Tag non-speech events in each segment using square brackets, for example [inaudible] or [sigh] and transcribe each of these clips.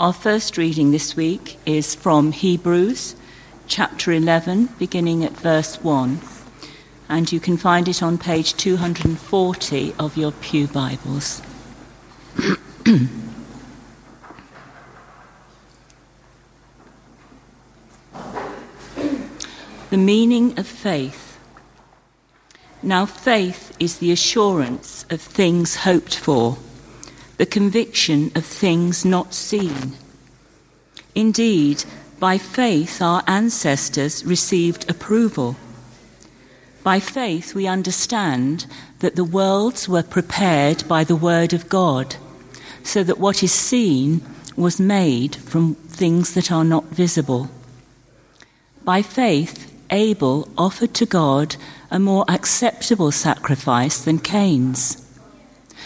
Our first reading this week is from Hebrews chapter 11, beginning at verse 1. And you can find it on page 240 of your Pew Bibles. [clears throat] the meaning of faith. Now, faith is the assurance of things hoped for the conviction of things not seen. Indeed, by faith our ancestors received approval. By faith we understand that the worlds were prepared by the word of God, so that what is seen was made from things that are not visible. By faith, Abel offered to God a more acceptable sacrifice than Cain's.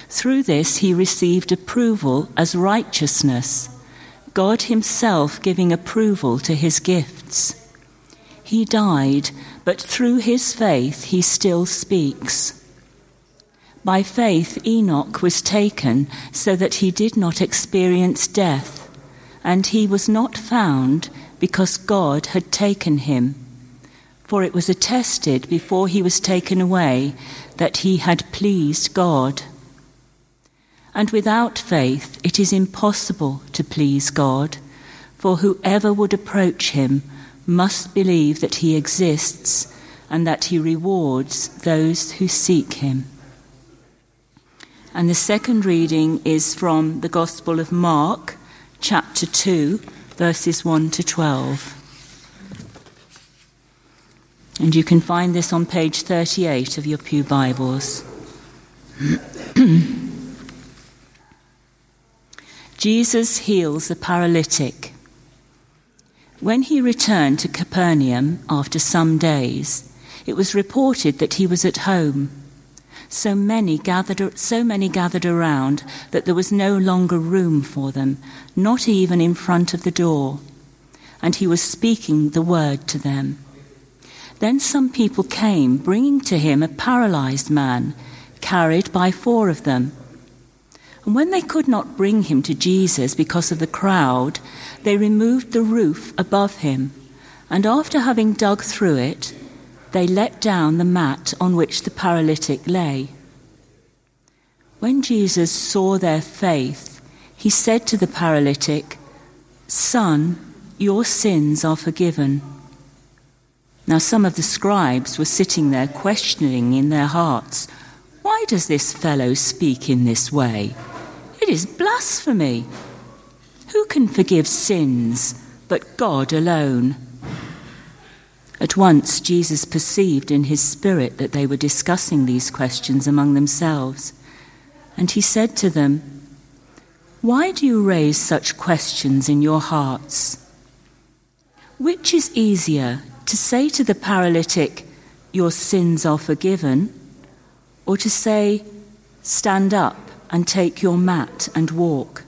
Through this, he received approval as righteousness, God Himself giving approval to his gifts. He died, but through his faith, he still speaks. By faith, Enoch was taken so that he did not experience death, and he was not found because God had taken him. For it was attested before he was taken away that he had pleased God. And without faith, it is impossible to please God, for whoever would approach him must believe that he exists and that he rewards those who seek him. And the second reading is from the Gospel of Mark, chapter 2, verses 1 to 12. And you can find this on page 38 of your Pew Bibles. [clears throat] Jesus heals a paralytic. When he returned to Capernaum after some days, it was reported that he was at home. So many gathered, so many gathered around that there was no longer room for them, not even in front of the door. And he was speaking the word to them. Then some people came, bringing to him a paralyzed man, carried by four of them. And when they could not bring him to Jesus because of the crowd, they removed the roof above him, and after having dug through it, they let down the mat on which the paralytic lay. When Jesus saw their faith, he said to the paralytic, Son, your sins are forgiven. Now, some of the scribes were sitting there questioning in their hearts, Why does this fellow speak in this way? It is blasphemy. Who can forgive sins but God alone? At once, Jesus perceived in his spirit that they were discussing these questions among themselves. And he said to them, Why do you raise such questions in your hearts? Which is easier, to say to the paralytic, Your sins are forgiven, or to say, Stand up and take your mat and walk.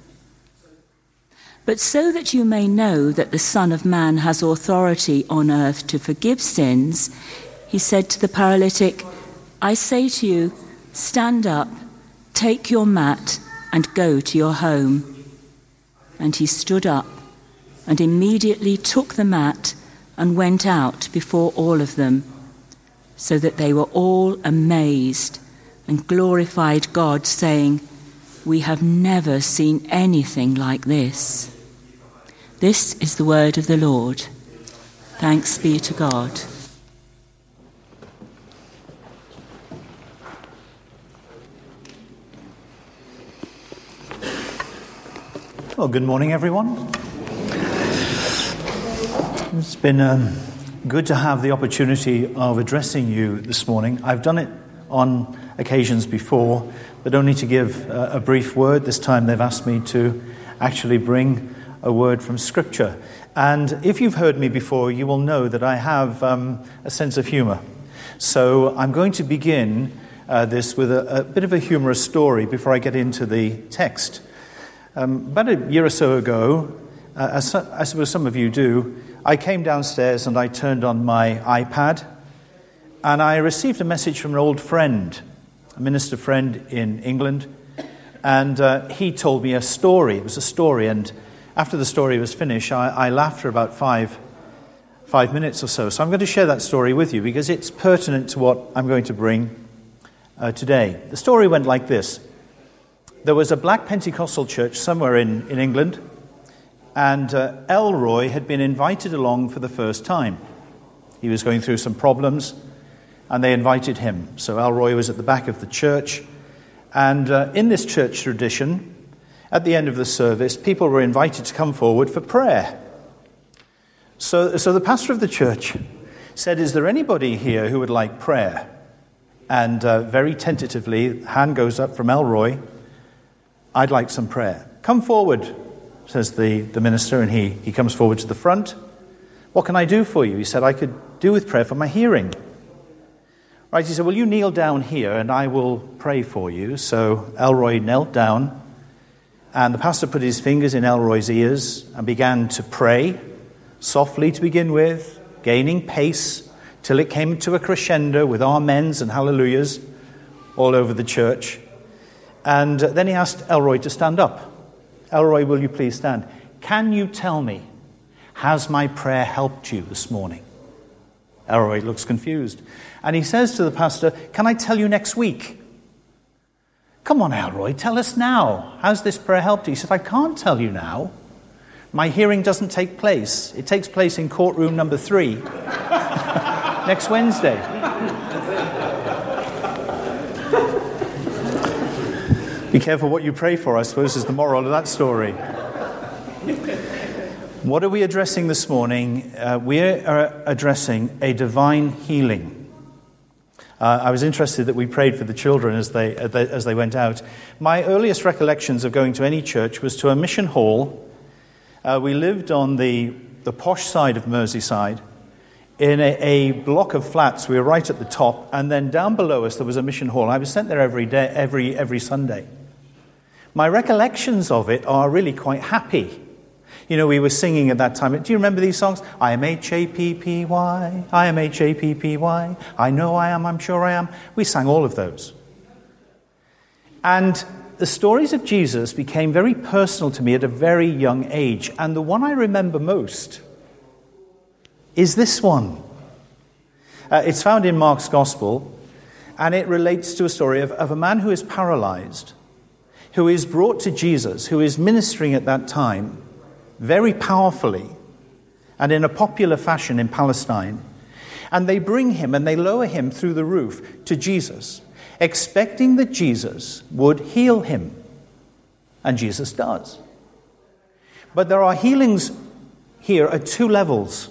But so that you may know that the Son of Man has authority on earth to forgive sins, he said to the paralytic, I say to you, stand up, take your mat, and go to your home. And he stood up and immediately took the mat and went out before all of them, so that they were all amazed and glorified God, saying, we have never seen anything like this. This is the word of the Lord. Thanks be to God. Well, good morning, everyone. It's been um, good to have the opportunity of addressing you this morning. I've done it on occasions before, but only to give a brief word. This time they've asked me to actually bring a word from Scripture. And if you've heard me before, you will know that I have um, a sense of humor. So I'm going to begin uh, this with a, a, bit of a humorous story before I get into the text. Um, about a year or so ago, uh, as I suppose some of you do, I came downstairs and I turned on my iPad and I received a message from an old friend a minister friend in England, and uh, he told me a story. It was a story, and after the story was finished, I, I laughed for about five, five minutes or so. So I'm going to share that story with you because it's pertinent to what I'm going to bring uh, today. The story went like this There was a black Pentecostal church somewhere in, in England, and uh, Elroy had been invited along for the first time. He was going through some problems, and they invited him. So Elroy was at the back of the church. And uh, in this church tradition, at the end of the service, people were invited to come forward for prayer. So, so the pastor of the church said, Is there anybody here who would like prayer? And uh, very tentatively, hand goes up from Elroy. I'd like some prayer. Come forward, says the, the minister, and he, he comes forward to the front. What can I do for you? He said, I could do with prayer for my hearing. Right, he said, Well, you kneel down here and I will pray for you. So Elroy knelt down, and the pastor put his fingers in Elroy's ears and began to pray, softly to begin with, gaining pace till it came to a crescendo with amens and hallelujahs all over the church. And then he asked Elroy to stand up. Elroy, will you please stand? Can you tell me, has my prayer helped you this morning? Elroy looks confused. And he says to the pastor, Can I tell you next week? Come on, Elroy, tell us now. How's this prayer helped you? He said, I can't tell you now. My hearing doesn't take place. It takes place in courtroom number three [laughs] next Wednesday. Be careful what you pray for, I suppose, is the moral of that story. What are we addressing this morning? Uh, we are addressing a divine healing. Uh, I was interested that we prayed for the children as they, as they went out. My earliest recollections of going to any church was to a mission hall. Uh, we lived on the, the posh side of Merseyside in a, a, block of flats. We were right at the top, and then down below us there was a mission hall. I was sent there every day, every, every Sunday. My recollections of it are really quite happy. You know, we were singing at that time. Do you remember these songs? I am H A P P Y. I am H A P P Y. I know I am. I'm sure I am. We sang all of those. And the stories of Jesus became very personal to me at a very young age. And the one I remember most is this one. Uh, it's found in Mark's Gospel, and it relates to a story of, of a man who is paralyzed, who is brought to Jesus, who is ministering at that time very powerfully and in a popular fashion in Palestine. And they bring him and they lower him through the roof to Jesus, expecting that Jesus would heal him. And Jesus does. But there are healings here at two levels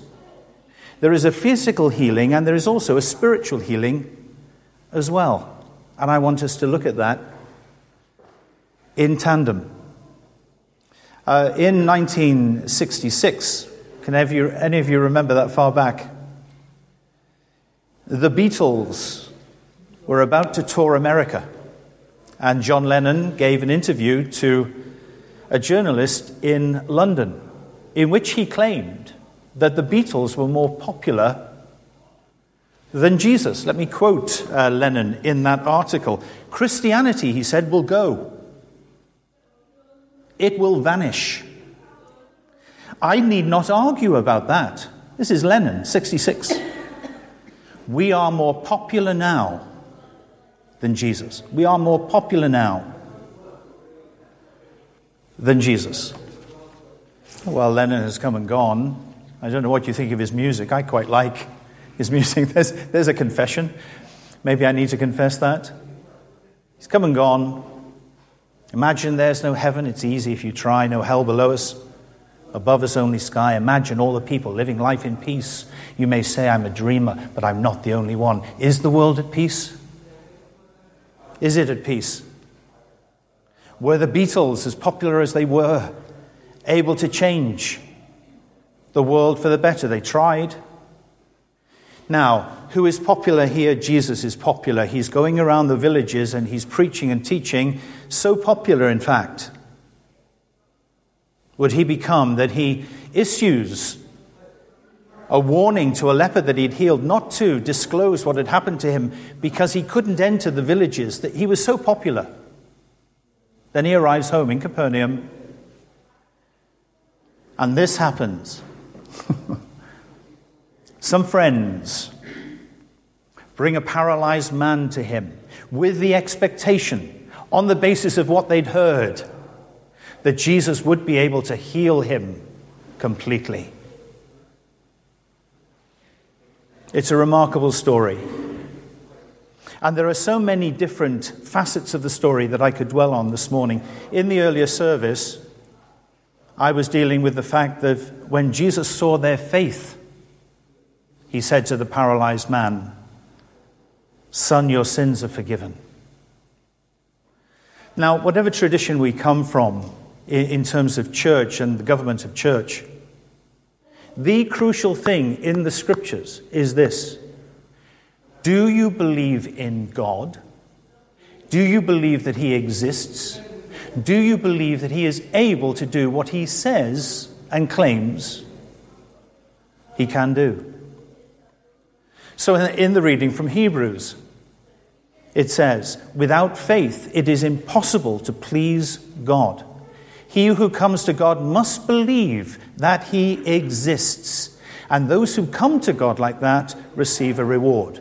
there is a physical healing, and there is also a spiritual healing as well. And I want us to look at that in tandem. Uh, in 1966, can any of, you, any of you remember that far back? The Beatles were about to tour America, and John Lennon gave an interview to a journalist in London in which he claimed that the Beatles were more popular than Jesus. Let me quote uh, Lennon in that article Christianity, he said, will go it will vanish. I need not argue about that. This is Lennon, 66. We are more popular now than Jesus. We are more popular now than Jesus. Well, Lennon has come and gone. I don't know what you think of his music. I quite like his [laughs] music. There's, there's a confession. Maybe I need to confess that. He's come and gone. Imagine there's no heaven. It's easy if you try. No hell below us. Above us, only sky. Imagine all the people living life in peace. You may say, I'm a dreamer, but I'm not the only one. Is the world at peace? Is it at peace? Were the Beatles, as popular as they were, able to change the world for the better? They tried. Now, who is popular here? Jesus is popular. He's going around the villages and he's preaching and teaching. So popular, in fact, would he become that he issues a warning to a leper that he'd healed not to disclose what had happened to him because he couldn't enter the villages, that he was so popular. Then he arrives home in Capernaum And this happens. [laughs] Some friends bring a paralyzed man to him with the expectation, on the basis of what they'd heard, that Jesus would be able to heal him completely. It's a remarkable story. And there are so many different facets of the story that I could dwell on this morning. In the earlier service, I was dealing with the fact that when Jesus saw their faith, he said to the paralyzed man, Son, your sins are forgiven. Now, whatever tradition we come from in terms of church and the government of church, the crucial thing in the scriptures is this do you believe in God? Do you believe that He exists? Do you believe that He is able to do what He says and claims He can do? So, in the reading from Hebrews, it says, Without faith, it is impossible to please God. He who comes to God must believe that He exists, and those who come to God like that receive a reward.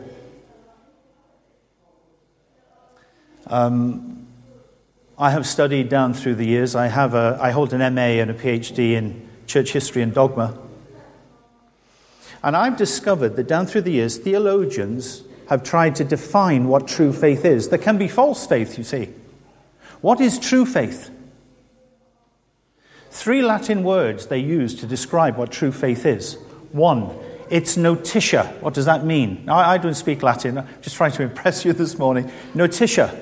Um, I have studied down through the years. I, have a, I hold an MA and a PhD in church history and dogma. And I've discovered that down through the years, theologians have tried to define what true faith is. There can be false faith, you see. What is true faith? Three Latin words they use to describe what true faith is. One, it's notitia. What does that mean? Now, I don't speak Latin. I'm just trying to impress you this morning. Notitia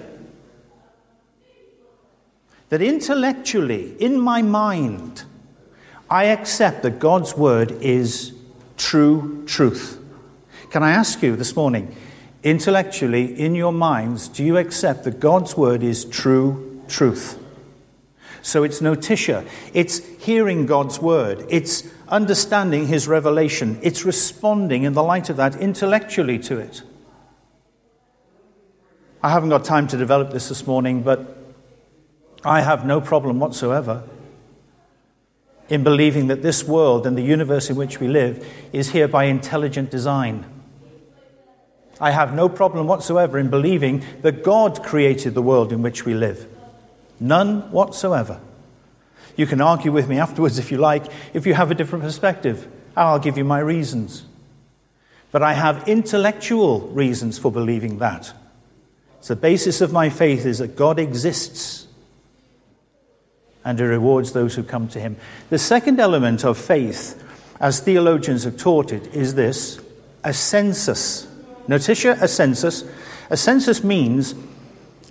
that intellectually, in my mind, I accept that God's word is true truth. Can I ask you this morning, intellectually, in your minds, do you accept that God's word is true truth? So it's notitia, it's hearing God's word, it's understanding his revelation, it's responding in the light of that intellectually to it. I haven't got time to develop this this morning, but I have no problem whatsoever in believing that this world and the universe in which we live is here by intelligent design. I have no problem whatsoever in believing that God created the world in which we live. None whatsoever. You can argue with me afterwards if you like, if you have a different perspective. I'll give you my reasons. But I have intellectual reasons for believing that. So the basis of my faith is that God exists and he rewards those who come to him. The second element of faith, as theologians have taught it, is this assensus. Notitia assensus. A census means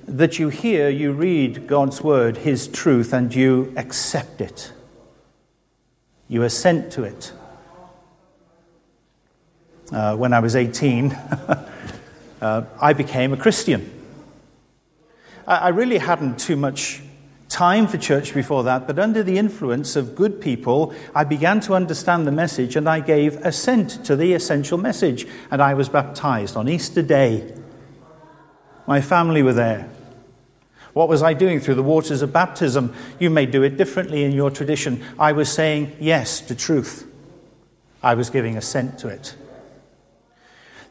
that you hear, you read God's word, his truth, and you accept it. You assent to it. Uh, when I was 18, [laughs] uh, I became a Christian. I, I really hadn't too much time for church before that, but under the influence of good people, I began to understand the message and I gave assent to the essential message. And I was baptized on Easter Day. My family were there. What was I doing through the waters of baptism? You may do it differently in your tradition. I was saying yes to truth, I was giving assent to it.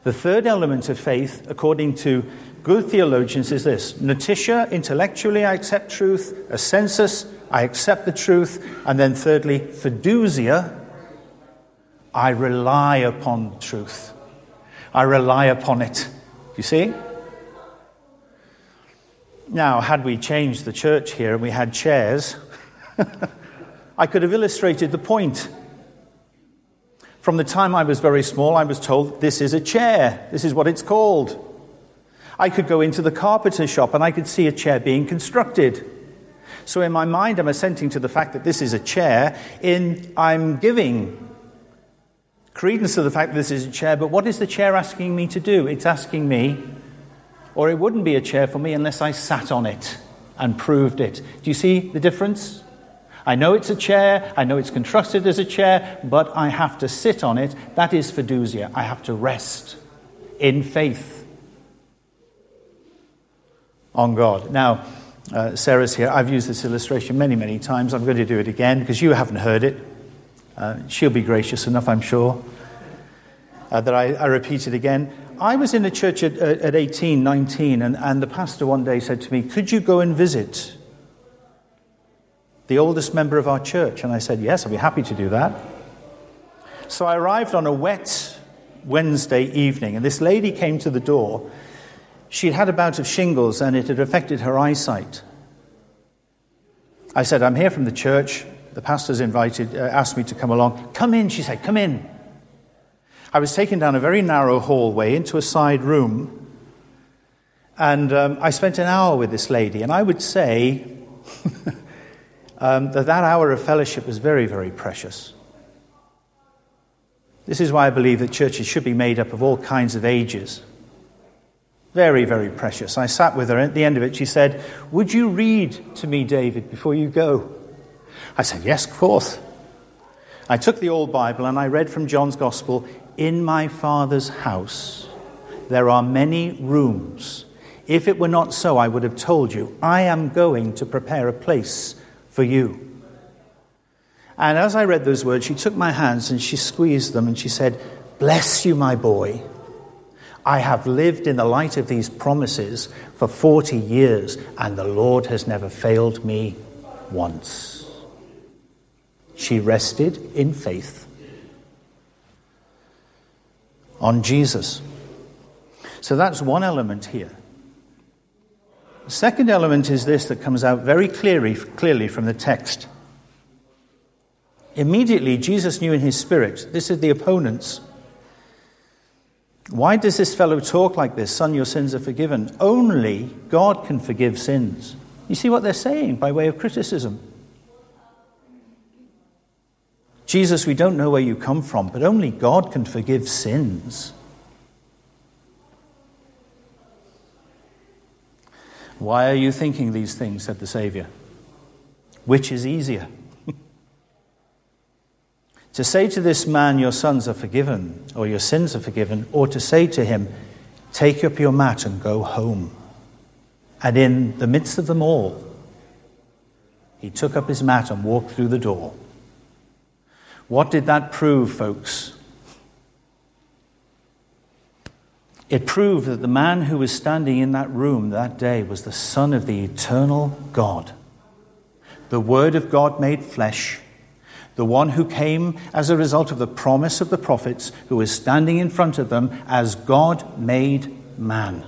The third element of faith, according to good theologians is this Notitia, intellectually, I accept truth. Assensus, I accept the truth. And then thirdly, fiducia, I rely upon truth. I rely upon it. You see? Now, had we changed the church here and we had chairs, [laughs] I could have illustrated the point. From the time I was very small, I was told this is a chair. This is what it's called. I could go into the carpenter shop and I could see a chair being constructed. So in my mind, I'm assenting to the fact that this is a chair. In I'm giving credence to the fact that this is a chair. But what is the chair asking me to do? It's asking me, or it wouldn't be a chair for me unless I sat on it and proved it. Do you see the difference? I know it's a chair, I know it's constructed as a chair, but I have to sit on it. That is fiducia. I have to rest in faith on God. Now, uh, Sarah's here. I've used this illustration many, many times. I'm going to do it again because you haven't heard it. Uh, she'll be gracious enough, I'm sure, uh, that I, I, repeat it again. I was in a church at, at 18, 19, and, and the pastor one day said to me, Could you go and visit the oldest member of our church? And I said, Yes, I'll be happy to do that. So I arrived on a wet Wednesday evening, and this lady came to the door. She'd had a bout of shingles, and it had affected her eyesight. I said, I'm here from the church. The pastor's invited, uh, asked me to come along. Come in, she said, come in. I was taken down a very narrow hallway into a side room, and um, I spent an hour with this lady. And I would say [laughs] um, that that hour of fellowship was very, very precious. This is why I believe that churches should be made up of all kinds of ages. Very, very precious. I sat with her, at the end of it, she said, Would you read to me, David, before you go? I said, Yes, of course. I took the old Bible and I read from John's Gospel In my Father's house there are many rooms. If it were not so, I would have told you, I am going to prepare a place for you. And as I read those words, she took my hands and she squeezed them and she said, Bless you, my boy. I have lived in the light of these promises for 40 years, and the Lord has never failed me once. She rested in faith on Jesus. So that's one element here. The second element is this that comes out very clearly, clearly from the text. Immediately, Jesus knew in his spirit, this is the opponents why does this fellow talk like this? Son, your sins are forgiven. Only God can forgive sins. You see what they're saying by way of criticism. Jesus, we don't know where you come from, but only God can forgive sins. Why are you thinking these things? said the Savior. Which is easier? To say to this man, Your sons are forgiven, or your sins are forgiven, or to say to him, Take up your mat and go home. And in the midst of them all, he took up his mat and walked through the door. What did that prove, folks? It proved that the man who was standing in that room that day was the Son of the eternal God. The Word of God made flesh the one who came as a result of the promise of the prophets, who is standing in front of them as God made man.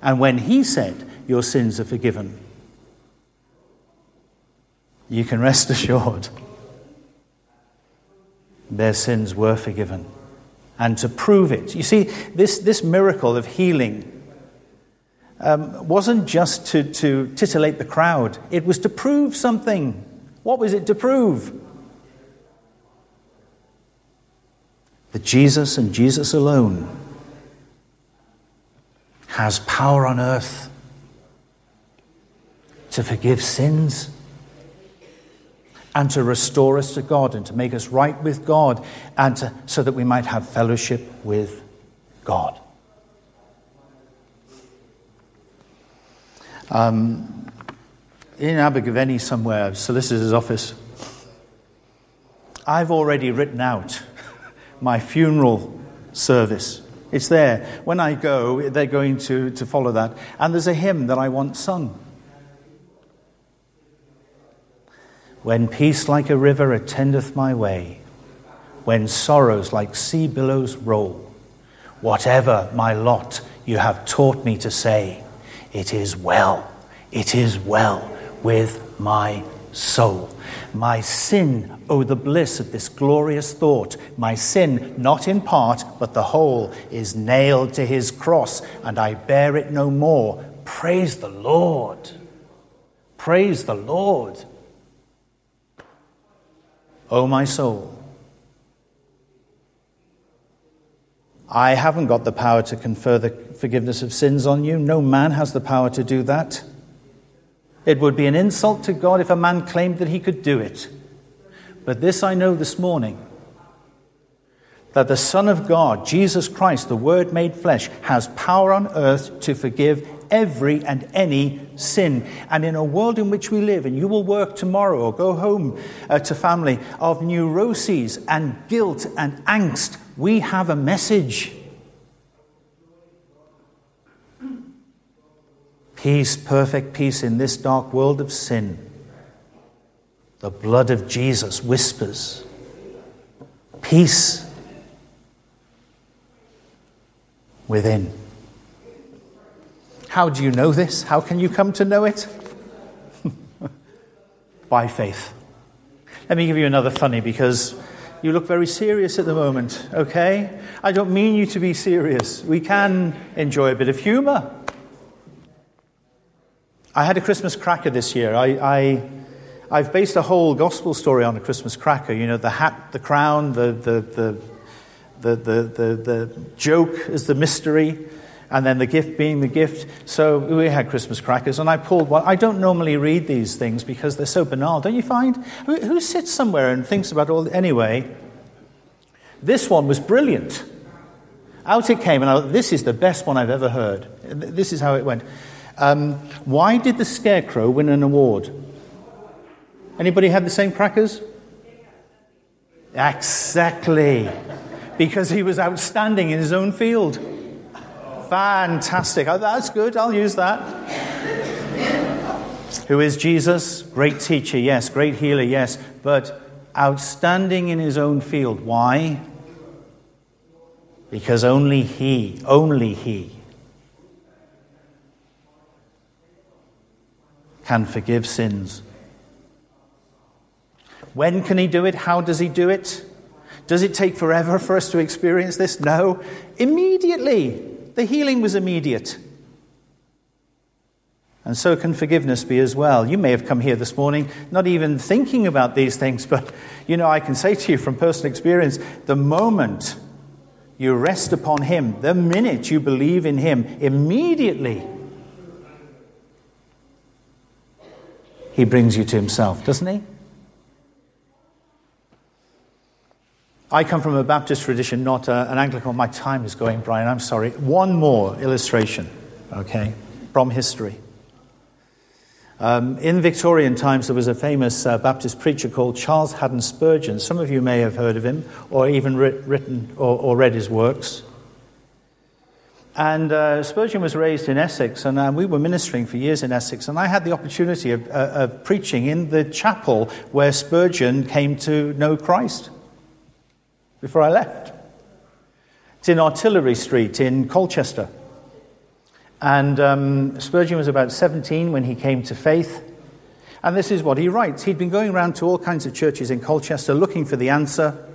And when he said, Your sins are forgiven, you can rest [laughs] assured their sins were forgiven. And to prove it, you see, this, this miracle of healing um, wasn't just to, to titillate the crowd, it was to prove something. What was it to prove? That Jesus and Jesus alone has power on earth to forgive sins and to restore us to God and to make us right with God and to, so that we might have fellowship with God. Um, in Abergavenny somewhere, solicitor's office, I've already written out my funeral service. It's there. When I go, they're going to, to follow that. And there's a hymn that I want sung. When peace like a river attendeth my way, when sorrows like sea billows roll, whatever my lot you have taught me to say, it is well, it is well with my soul. My sin, oh, the bliss of this glorious thought. My sin, not in part, but the whole, is nailed to his cross, and I bear it no more. Praise the Lord. Praise the Lord. Oh, my soul. I haven't got the power to confer the forgiveness of sins on you. No man has the power to do that. It would be an insult to God if a man claimed that he could do it. But this I know this morning that the Son of God, Jesus Christ, the Word made flesh, has power on earth to forgive every and any sin. And in a world in which we live, and you will work tomorrow or go home uh, to family, of neuroses and guilt and angst, we have a message. Peace, perfect peace in this dark world of sin. The blood of Jesus whispers peace within. How do you know this? How can you come to know it? [laughs] By faith. Let me give you another funny because you look very serious at the moment, okay? I don't mean you to be serious. We can enjoy a bit of humor. I had a Christmas cracker this year. I, I I've based a whole gospel story on a Christmas cracker. You know, the hat, the crown, the, the, the, the, the, the, the joke is the mystery, and then the gift being the gift. So we had Christmas crackers, and I pulled one. I don't normally read these things because they're so banal, don't you find? Who, who sits somewhere and thinks about all. Anyway, this one was brilliant. Out it came, and I, this is the best one I've ever heard. This is how it went. Um, why did the Scarecrow win an award? Anybody had the same crackers? Exactly. Because he was outstanding in his own field. Fantastic. Oh, that's good. I'll use that. Who is Jesus? Great teacher, yes. Great healer, yes. But outstanding in his own field. Why? Because only he, only he can forgive sins when can he do it? How does he do it? Does it take forever for us to experience this? No. Immediately. The healing was immediate. And so can forgiveness be as well. You may have come here this morning not even thinking about these things, [laughs] but you know, I can say to you from personal experience the moment you rest upon Him, the minute you believe in Him, immediately He brings you to Himself, doesn't He? I come from a Baptist tradition, not a, an Anglican. My time is going, Brian. I'm sorry. One more illustration, okay, from history. Um, in Victorian times, there was a famous uh, Baptist preacher called Charles Haddon Spurgeon. Some of you may have heard of him or even writ- written or, or, read his works. And uh, Spurgeon was raised in Essex, and uh, we were ministering for years in Essex. And I had the opportunity of, uh, of preaching in the chapel where Spurgeon came to know Christ before I left. It's in Artillery Street in Colchester. And um, Spurgeon was about 17 when he came to faith. And this is what he writes. He'd been going around to all kinds of churches in Colchester looking for the answer,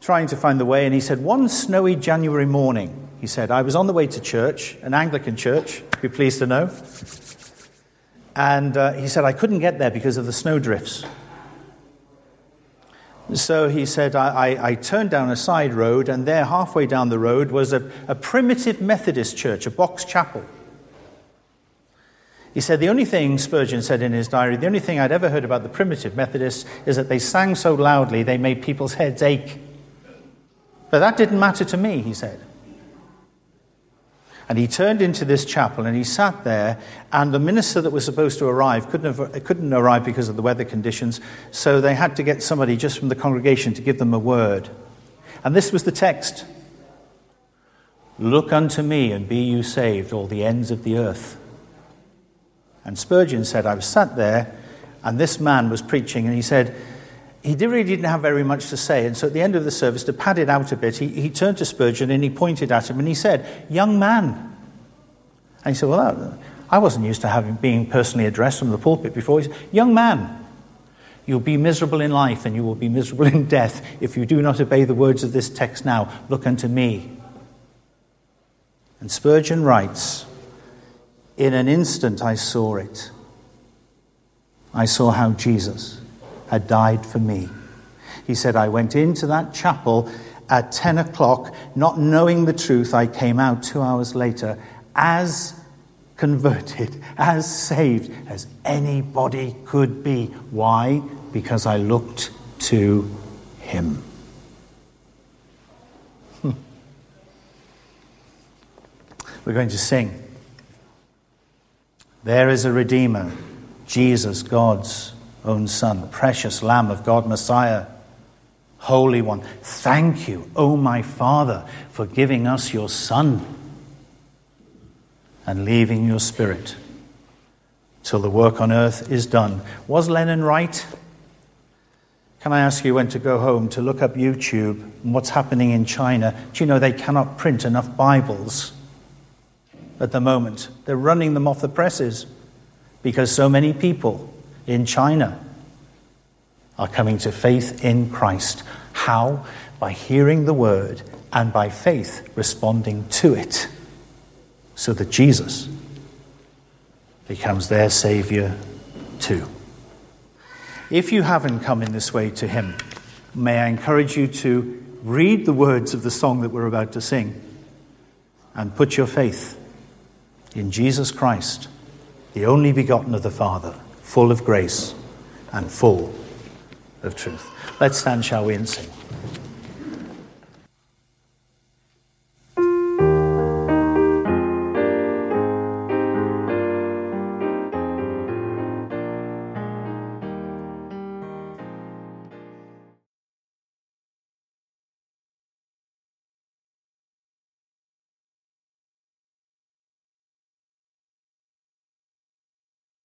trying to find the way. And he said, One snowy January morning, he said, I was on the way to church, an Anglican church, be pleased to know. And uh, he said, I couldn't get there because of the snowdrifts. So he said, I, I, I, turned down a side road, and there, halfway down the road, was a, a primitive Methodist church, a box chapel. He said, The only thing, Spurgeon said in his diary, the only thing I'd ever heard about the primitive Methodists is that they sang so loudly they made people's heads ache. But that didn't matter to me, he said. And he turned into this chapel and he sat there, and the minister that was supposed to arrive couldn't, have, couldn't arrive because of the weather conditions, so they had to get somebody just from the congregation to give them a word. And this was the text Look unto me and be you saved, all the ends of the earth. And Spurgeon said, I was sat there, and this man was preaching, and he said, he really didn't have very much to say. And so at the end of the service, to pad it out a bit, he, he turned to Spurgeon and he pointed at him and he said, Young man. And he said, Well, I wasn't used to having being personally addressed from the pulpit before. He said, Young man, you'll be miserable in life and you will be miserable in death if you do not obey the words of this text now. Look unto me. And Spurgeon writes, In an instant I saw it. I saw how Jesus had died for me. He said, I went into that chapel at 10 o'clock, not knowing the truth. I came out two hours later as converted, [laughs] as saved as anybody could be. Why? Because I looked to him. Hmm. We're going to sing. There is a Redeemer, Jesus, God's own Son, precious Lamb of God, Messiah, Holy One. Thank you, O my Father, for giving us your Son and leaving your Spirit till the work on earth is done. Was Lennon right? Can I ask you when to go home to look up YouTube and what's happening in China? Do you know they cannot print enough Bibles at the moment? They're running them off the presses because so many people in China are coming to faith in Christ. How? By hearing the word and by faith responding to it so that Jesus becomes their Savior too. If you haven't come in this way to Him, may I encourage you to read the words of the song that we're about to sing and put your faith in Jesus Christ, the only begotten of the Father, full of grace and full of truth. Let's stand, shall we, and sing.